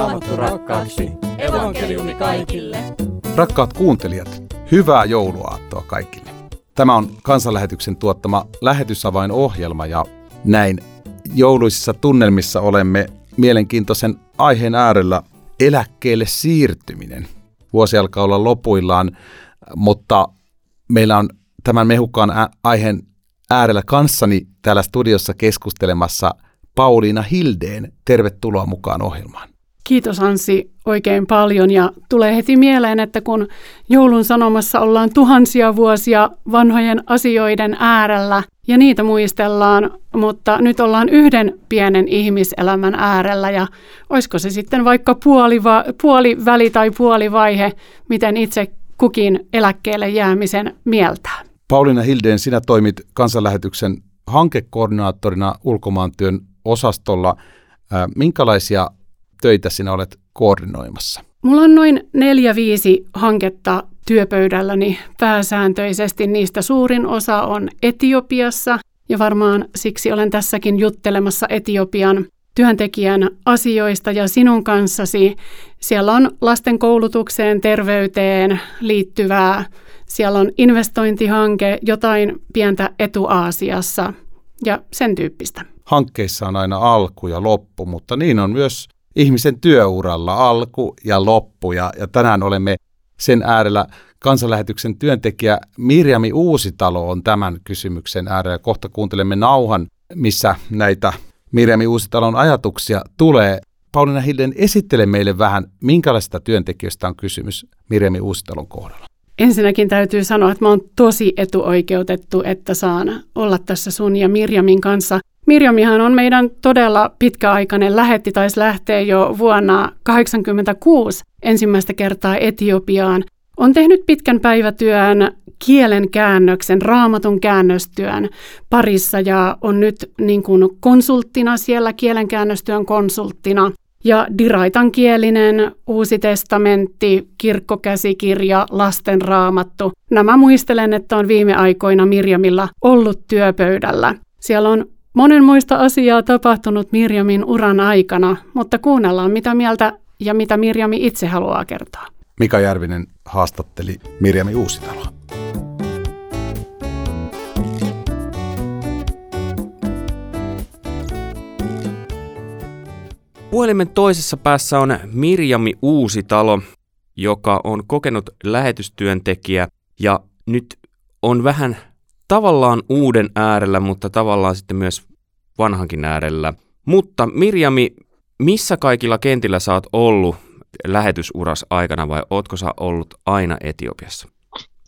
Raamattu rakkaaksi. Evankeliumi kaikille. Rakkaat kuuntelijat, hyvää jouluaattoa kaikille. Tämä on kansanlähetyksen tuottama lähetysavain-ohjelma ja näin jouluisissa tunnelmissa olemme mielenkiintoisen aiheen äärellä eläkkeelle siirtyminen. Vuosi alkaa olla lopuillaan, mutta meillä on tämän mehukkaan aiheen äärellä kanssani täällä studiossa keskustelemassa Pauliina Hildeen. Tervetuloa mukaan ohjelmaan. Kiitos Ansi oikein paljon ja tulee heti mieleen, että kun joulun sanomassa ollaan tuhansia vuosia vanhojen asioiden äärellä ja niitä muistellaan, mutta nyt ollaan yhden pienen ihmiselämän äärellä ja olisiko se sitten vaikka puoliva, puoliväli tai puolivaihe, miten itse kukin eläkkeelle jäämisen mieltää. Pauliina Hildeen, sinä toimit kansanlähetyksen hankekoordinaattorina ulkomaantyön osastolla. Minkälaisia töitä sinä olet koordinoimassa? Mulla on noin neljä viisi hanketta työpöydälläni pääsääntöisesti. Niistä suurin osa on Etiopiassa ja varmaan siksi olen tässäkin juttelemassa Etiopian työntekijän asioista ja sinun kanssasi. Siellä on lasten koulutukseen, terveyteen liittyvää. Siellä on investointihanke, jotain pientä etuaasiassa ja sen tyyppistä. Hankkeissa on aina alku ja loppu, mutta niin on myös ihmisen työuralla alku ja loppu. Ja, ja tänään olemme sen äärellä kansanlähetyksen työntekijä Mirjami Uusitalo on tämän kysymyksen äärellä. Kohta kuuntelemme nauhan, missä näitä Mirjami Uusitalon ajatuksia tulee. Pauliina Hilden, esittele meille vähän, minkälaista työntekijöistä on kysymys Mirjami Uusitalon kohdalla. Ensinnäkin täytyy sanoa, että mä oon tosi etuoikeutettu, että saan olla tässä sun ja Mirjamin kanssa Mirjamihan on meidän todella pitkäaikainen lähetti, taisi lähteä jo vuonna 1986 ensimmäistä kertaa Etiopiaan. On tehnyt pitkän päivätyön kielen käännöksen, raamatun käännöstyön parissa ja on nyt niin kuin konsulttina siellä kielenkäännöstyön konsulttina. Ja diraitan kielinen, uusi testamentti, kirkkokäsikirja, lasten raamattu. Nämä muistelen, että on viime aikoina Mirjamilla ollut työpöydällä. Siellä on Monenmoista asiaa tapahtunut Mirjamin uran aikana, mutta kuunnellaan mitä mieltä ja mitä Mirjami itse haluaa kertoa. Mika Järvinen haastatteli Mirjami Uusitaloa. Puhelimen toisessa päässä on Mirjami Uusitalo, joka on kokenut lähetystyöntekijä ja nyt on vähän tavallaan uuden äärellä, mutta tavallaan sitten myös vanhankin äärellä. Mutta Mirjami, missä kaikilla kentillä sä oot ollut lähetysuras aikana vai ootko sä ollut aina Etiopiassa?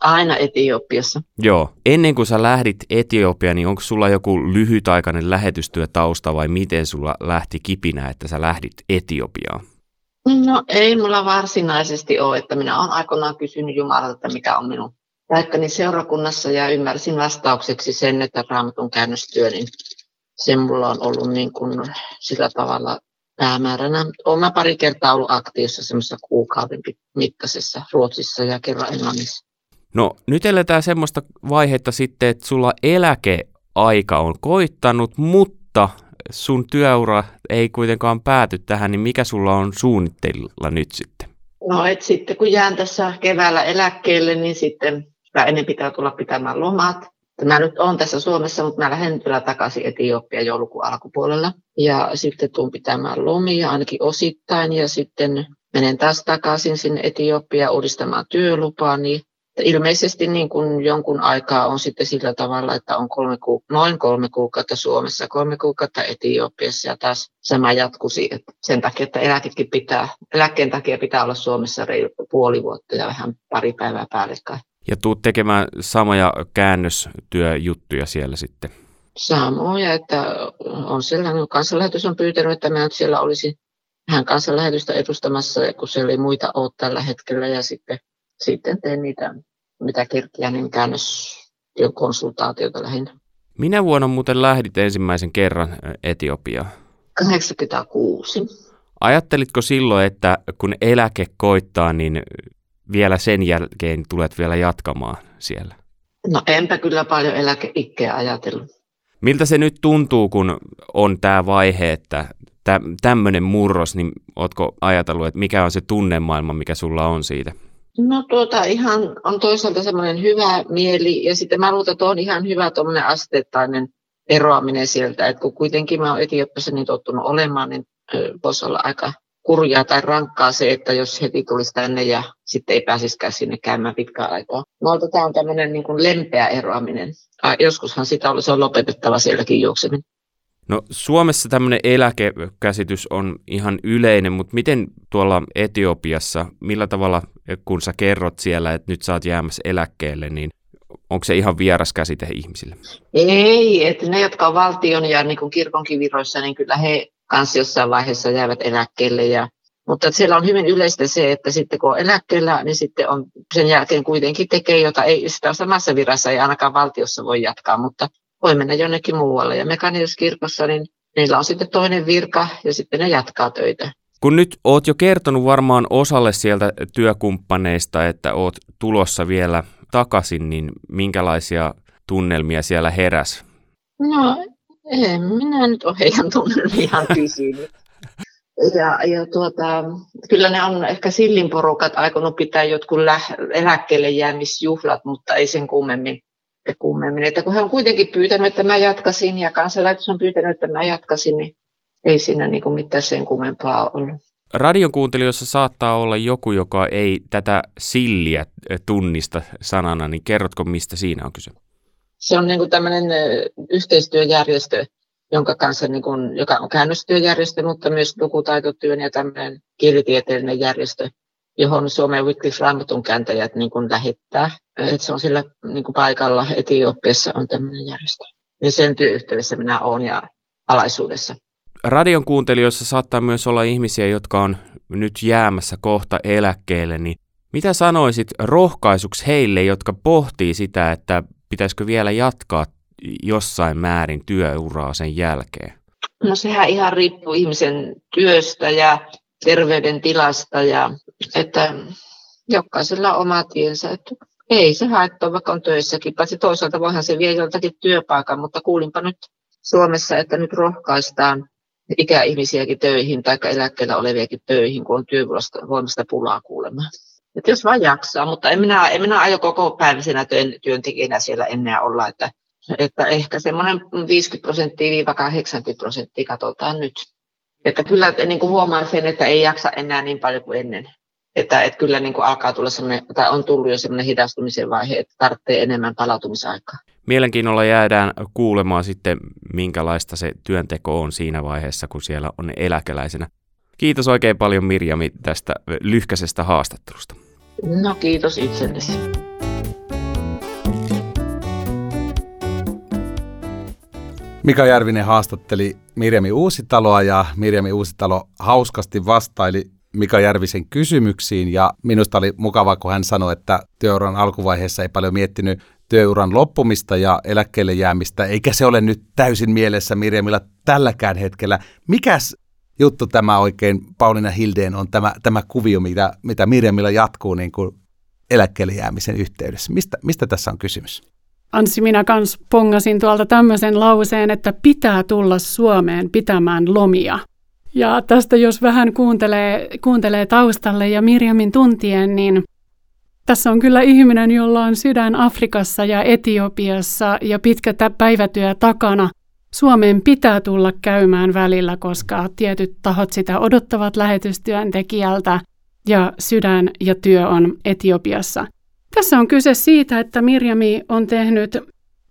Aina Etiopiassa. Joo. Ennen kuin sä lähdit Etiopiaan, niin onko sulla joku lyhytaikainen lähetystyötausta vai miten sulla lähti kipinä, että sä lähdit Etiopiaan? No ei mulla varsinaisesti ole, että minä olen aikoinaan kysynyt Jumalalta, että mikä on minun paikkani seurakunnassa ja ymmärsin vastaukseksi sen, että raamatun käännöstyö, niin se mulla on ollut niin kuin sillä tavalla päämääränä. Olen pari kertaa ollut aktiivissa semmoisessa kuukauden mittaisessa Ruotsissa ja kerran Englannissa. No nyt eletään semmoista vaihetta sitten, että sulla eläkeaika on koittanut, mutta sun työura ei kuitenkaan pääty tähän, niin mikä sulla on suunnitteilla nyt sitten? No et sitten kun jään tässä keväällä eläkkeelle, niin sitten Mä ennen pitää tulla pitämään lomat. Mä nyt olen tässä Suomessa, mutta mä lähden kyllä takaisin Etiopiaan joulukuun alkupuolella. Ja sitten tuun pitämään lomia ainakin osittain ja sitten menen taas takaisin sinne Etiopiaan uudistamaan työlupaa. Niin ilmeisesti niin kuin jonkun aikaa on sitten sillä tavalla, että on kolme ku, noin kolme kuukautta Suomessa, kolme kuukautta Etiopiassa ja taas sama jatkuisi. Että sen takia, että eläkekin pitää, eläkkeen takia pitää olla Suomessa reilu puoli vuotta ja vähän pari päivää päällekkäin. Ja tuut tekemään samoja käännöstyöjuttuja siellä sitten? Samoja, että on sellainen, kansanlähetys on pyytänyt, että mä nyt siellä olisi vähän kansanlähetystä edustamassa, kun siellä ei muita ole tällä hetkellä. Ja sitten, sitten teen niitä, mitä kirkkiä, niin konsultaatiota lähinnä. Minä vuonna muuten lähdit ensimmäisen kerran Etiopiaan? 86. Ajattelitko silloin, että kun eläke koittaa, niin vielä sen jälkeen tulet vielä jatkamaan siellä? No enpä kyllä paljon eläkeikkeä ajatellut. Miltä se nyt tuntuu, kun on tämä vaihe, että tä, tämmöinen murros, niin ootko ajatellut, että mikä on se tunnemaailma, mikä sulla on siitä? No tuota ihan on toisaalta semmoinen hyvä mieli ja sitten mä luulen, että on ihan hyvä tuommoinen asteittainen eroaminen sieltä, että kun kuitenkin mä oon Etiopiassa niin tottunut olemaan, niin voisi olla aika kurjaa tai rankkaa se, että jos heti tulisi tänne ja sitten ei pääsisikään sinne käymään pitkään aikaa. No, tämä on tämmöinen niin kuin lempeä eroaminen. Joskushan sitä olisi on lopetettava sielläkin juokseminen. No Suomessa tämmöinen eläkekäsitys on ihan yleinen, mutta miten tuolla Etiopiassa, millä tavalla kun sä kerrot siellä, että nyt sä oot jäämässä eläkkeelle, niin onko se ihan vieras käsite ihmisille? Ei, että ne, jotka on valtion ja niin kuin kirkonkin viroissa, niin kyllä he kanssa jossain vaiheessa jäävät eläkkeelle. Ja, mutta siellä on hyvin yleistä se, että sitten kun on eläkkeellä, niin sitten on sen jälkeen kuitenkin tekee jota ei sitä samassa virassa ei ainakaan valtiossa voi jatkaa, mutta voi mennä jonnekin muualle. Ja mekaniuskirkossa, niin niillä on sitten toinen virka ja sitten ne jatkaa töitä. Kun nyt oot jo kertonut varmaan osalle sieltä työkumppaneista, että oot tulossa vielä takaisin, niin minkälaisia tunnelmia siellä heräs? No, en minä nyt ole heidän tunnelmiaan kysynyt. Ja, ja tuota, kyllä ne on ehkä sillin porukat aikonut pitää jotkut läh- eläkkeelle jäämisjuhlat, mutta ei sen kummemmin ja kummemmin. Että kun he on kuitenkin pyytänyt, että mä jatkasin ja kansalaiset on pyytänyt, että mä jatkasin, niin ei siinä niin kuin mitään sen kummempaa ollut. Radion kuuntelijoissa saattaa olla joku, joka ei tätä silliä tunnista sanana, niin kerrotko, mistä siinä on kyse? Se on niin kuin tämmöinen yhteistyöjärjestö, jonka kanssa, niin kuin, joka on käännöstyöjärjestö, mutta myös lukutaitotyön ja tämmöinen kielitieteellinen järjestö, johon Suomen Wycliffe Raamatun kääntäjät niin kuin lähettää. Et se on sillä niin kuin paikalla, Etiopiassa on tämmöinen järjestö. Ja sen työyhteydessä minä olen ja alaisuudessa. Radion kuuntelijoissa saattaa myös olla ihmisiä, jotka on nyt jäämässä kohta eläkkeelle, niin mitä sanoisit rohkaisuksi heille, jotka pohtii sitä, että pitäisikö vielä jatkaa jossain määrin työuraa sen jälkeen? No sehän ihan riippuu ihmisen työstä ja terveydentilasta ja että jokaisella on oma tiensä. Että ei se haittaa, vaikka on töissäkin, paitsi toisaalta voihan se vie joltakin työpaikan, mutta kuulinpa nyt Suomessa, että nyt rohkaistaan ikäihmisiäkin töihin tai eläkkeellä oleviakin töihin, kun on työvoimasta pulaa kuulemaan. Että jos vaan jaksaa, mutta en minä, en minä aio koko päiväisenä työn, työntekijänä siellä enää olla, että, että ehkä semmoinen 50 prosenttia 80 prosenttia katsotaan nyt. Että kyllä niin kuin huomaan sen, että ei jaksa enää niin paljon kuin ennen. Että, että kyllä niin kuin alkaa tulla semmoinen, tai on tullut jo semmoinen hidastumisen vaihe, että tarvitsee enemmän palautumisaikaa. Mielenkiinnolla jäädään kuulemaan sitten, minkälaista se työnteko on siinä vaiheessa, kun siellä on eläkeläisenä. Kiitos oikein paljon Mirjami tästä lyhkäisestä haastattelusta. No kiitos itsellesi. Mika Järvinen haastatteli Mirjami Uusitaloa ja Mirjami Uusitalo hauskasti vastaili Mika Järvisen kysymyksiin ja minusta oli mukava, kun hän sanoi, että työuran alkuvaiheessa ei paljon miettinyt työuran loppumista ja eläkkeelle jäämistä, eikä se ole nyt täysin mielessä Mirjamilla tälläkään hetkellä. Mikäs juttu tämä oikein Pauliina Hildeen on tämä, tämä kuvio, mitä, mitä Mirjamilla jatkuu niin kuin eläkkeelle jäämisen yhteydessä? Mistä, mistä tässä on kysymys? Anssi, minä kans pongasin tuolta tämmöisen lauseen, että pitää tulla Suomeen pitämään lomia. Ja tästä jos vähän kuuntelee, kuuntelee taustalle ja Mirjamin tuntien, niin tässä on kyllä ihminen, jolla on sydän Afrikassa ja Etiopiassa ja pitkä päivätyö takana. Suomeen pitää tulla käymään välillä, koska tietyt tahot sitä odottavat lähetystyöntekijältä ja sydän ja työ on Etiopiassa. Tässä on kyse siitä, että Mirjami on tehnyt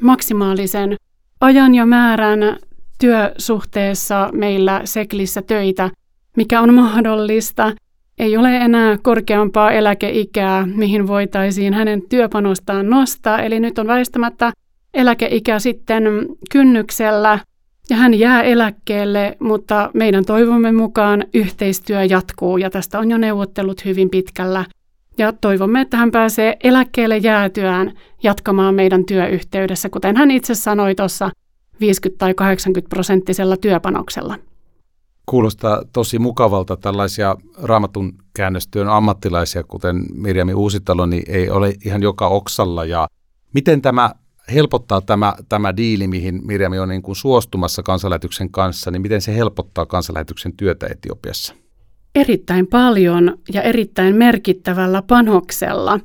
maksimaalisen ajan ja määrän työsuhteessa meillä Seklissä töitä, mikä on mahdollista. Ei ole enää korkeampaa eläkeikää, mihin voitaisiin hänen työpanostaan nostaa, eli nyt on väistämättä eläkeikä sitten kynnyksellä ja hän jää eläkkeelle, mutta meidän toivomme mukaan yhteistyö jatkuu ja tästä on jo neuvottelut hyvin pitkällä. Ja toivomme, että hän pääsee eläkkeelle jäätyään jatkamaan meidän työyhteydessä, kuten hän itse sanoi tuossa 50 tai 80 prosenttisella työpanoksella. Kuulostaa tosi mukavalta tällaisia raamatun käännöstyön ammattilaisia, kuten Mirjami Uusitalo, niin ei ole ihan joka oksalla. Ja miten tämä helpottaa tämä, tämä diili, mihin Mirjami on niin kuin suostumassa kansanlähetyksen kanssa, niin miten se helpottaa kansanlähetyksen työtä Etiopiassa? Erittäin paljon ja erittäin merkittävällä panoksella.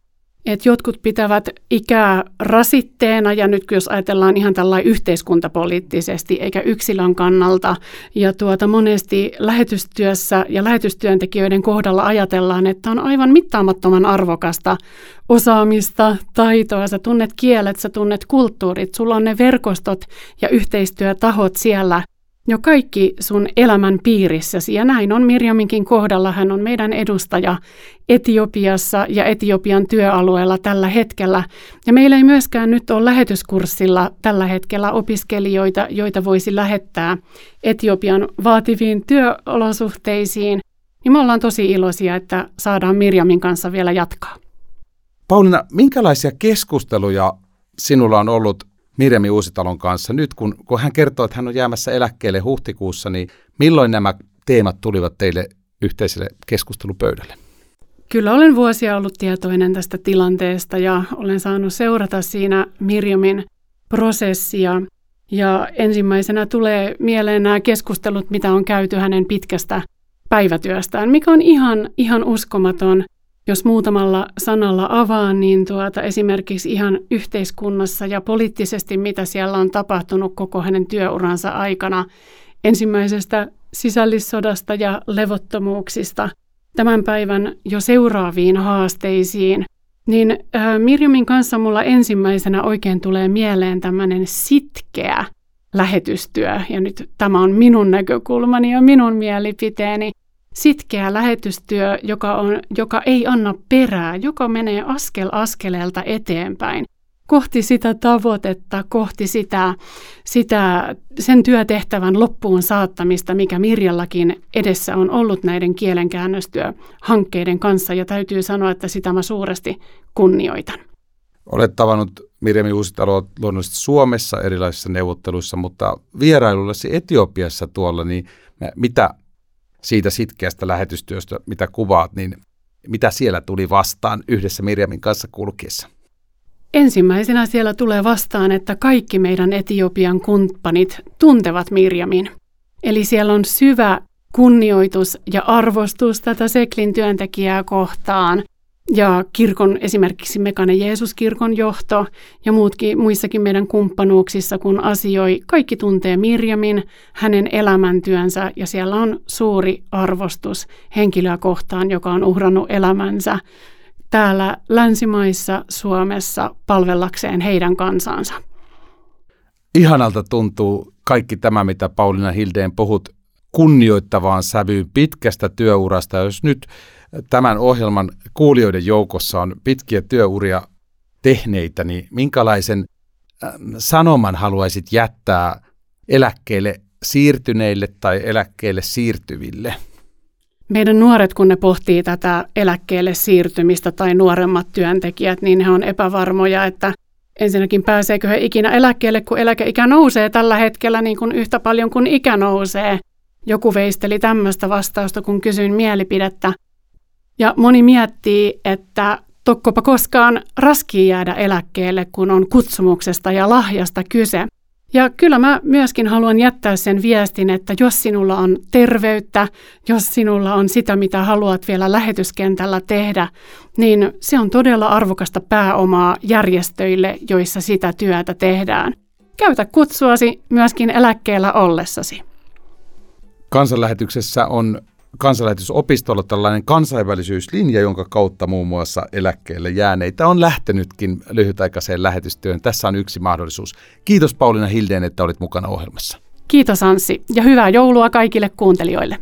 Et jotkut pitävät ikää rasitteena ja nyt jos ajatellaan ihan tällainen yhteiskuntapoliittisesti eikä yksilön kannalta ja tuota monesti lähetystyössä ja lähetystyöntekijöiden kohdalla ajatellaan, että on aivan mittaamattoman arvokasta osaamista, taitoa, sä tunnet kielet, sä tunnet kulttuurit, sulla on ne verkostot ja yhteistyötahot siellä jo kaikki sun elämän piirissäsi. Ja näin on Mirjaminkin kohdalla. Hän on meidän edustaja Etiopiassa ja Etiopian työalueella tällä hetkellä. Ja meillä ei myöskään nyt ole lähetyskurssilla tällä hetkellä opiskelijoita, joita voisi lähettää Etiopian vaativiin työolosuhteisiin. Niin me ollaan tosi iloisia, että saadaan Mirjamin kanssa vielä jatkaa. Pauliina, minkälaisia keskusteluja sinulla on ollut Mirjami Uusitalon kanssa. Nyt kun, kun hän kertoo, että hän on jäämässä eläkkeelle huhtikuussa, niin milloin nämä teemat tulivat teille yhteiselle keskustelupöydälle? Kyllä olen vuosia ollut tietoinen tästä tilanteesta ja olen saanut seurata siinä Mirjamin prosessia. Ja ensimmäisenä tulee mieleen nämä keskustelut, mitä on käyty hänen pitkästä päivätyöstään, mikä on ihan, ihan uskomaton jos muutamalla sanalla avaan, niin tuota, esimerkiksi ihan yhteiskunnassa ja poliittisesti, mitä siellä on tapahtunut koko hänen työuransa aikana, ensimmäisestä sisällissodasta ja levottomuuksista tämän päivän jo seuraaviin haasteisiin, niin äh, kanssa mulla ensimmäisenä oikein tulee mieleen tämmöinen sitkeä lähetystyö, ja nyt tämä on minun näkökulmani ja minun mielipiteeni, sitkeä lähetystyö, joka, on, joka ei anna perää, joka menee askel askeleelta eteenpäin kohti sitä tavoitetta, kohti sitä, sitä sen työtehtävän loppuun saattamista, mikä Mirjallakin edessä on ollut näiden kielenkäännöstyöhankkeiden kanssa, ja täytyy sanoa, että sitä mä suuresti kunnioitan. Olet tavannut Mirjami Uusitalo luonnollisesti Suomessa erilaisissa neuvotteluissa, mutta vierailullasi Etiopiassa tuolla, niin mitä siitä sitkeästä lähetystyöstä, mitä kuvaat, niin mitä siellä tuli vastaan yhdessä Mirjamin kanssa kulkiessa? Ensimmäisenä siellä tulee vastaan, että kaikki meidän Etiopian kumppanit tuntevat Mirjamin. Eli siellä on syvä kunnioitus ja arvostus tätä Seklin työntekijää kohtaan ja kirkon, esimerkiksi Mekane Jeesus-kirkon johto ja muutkin, muissakin meidän kumppanuuksissa, kun asioi, kaikki tuntee Mirjamin, hänen elämäntyönsä ja siellä on suuri arvostus henkilöä kohtaan, joka on uhrannut elämänsä täällä länsimaissa Suomessa palvellakseen heidän kansansa. Ihanalta tuntuu kaikki tämä, mitä Pauliina Hildeen puhut kunnioittavaan sävyyn pitkästä työurasta. Jos nyt tämän ohjelman kuulijoiden joukossa on pitkiä työuria tehneitä, niin minkälaisen äh, sanoman haluaisit jättää eläkkeelle siirtyneille tai eläkkeelle siirtyville? Meidän nuoret, kun ne pohtii tätä eläkkeelle siirtymistä tai nuoremmat työntekijät, niin he on epävarmoja, että ensinnäkin pääseekö he ikinä eläkkeelle, kun eläkeikä nousee tällä hetkellä niin kuin yhtä paljon kuin ikä nousee. Joku veisteli tämmöistä vastausta, kun kysyin mielipidettä. Ja moni miettii, että tokkopa koskaan raskii jäädä eläkkeelle, kun on kutsumuksesta ja lahjasta kyse. Ja kyllä mä myöskin haluan jättää sen viestin, että jos sinulla on terveyttä, jos sinulla on sitä, mitä haluat vielä lähetyskentällä tehdä, niin se on todella arvokasta pääomaa järjestöille, joissa sitä työtä tehdään. Käytä kutsuasi myöskin eläkkeellä ollessasi. Kansanlähetyksessä on kansanlähetysopistolla tällainen kansainvälisyyslinja, jonka kautta muun muassa eläkkeelle jääneitä on lähtenytkin lyhytaikaiseen lähetystyöhön. Tässä on yksi mahdollisuus. Kiitos Pauliina Hildeen, että olit mukana ohjelmassa. Kiitos Anssi ja hyvää joulua kaikille kuuntelijoille.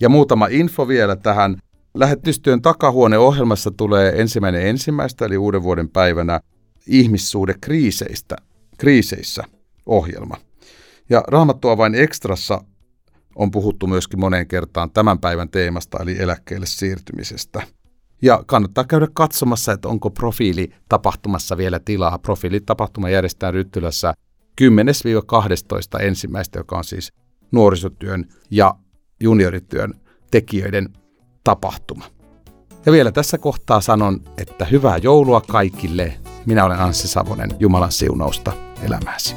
Ja muutama info vielä tähän. Lähetystyön takahuoneohjelmassa tulee ensimmäinen ensimmäistä, eli uuden vuoden päivänä ihmissuhde kriiseistä, kriiseissä ohjelma. Ja Raamattua vain ekstrassa on puhuttu myöskin moneen kertaan tämän päivän teemasta, eli eläkkeelle siirtymisestä. Ja kannattaa käydä katsomassa, että onko profiili tapahtumassa vielä tilaa. Profiilitapahtuma järjestetään Ryttylässä 10-12 ensimmäistä, joka on siis nuorisotyön ja juniorityön tekijöiden tapahtuma. Ja vielä tässä kohtaa sanon, että hyvää joulua kaikille Minä olen Anssi Savonen. Jumalan siunausta elämääsi.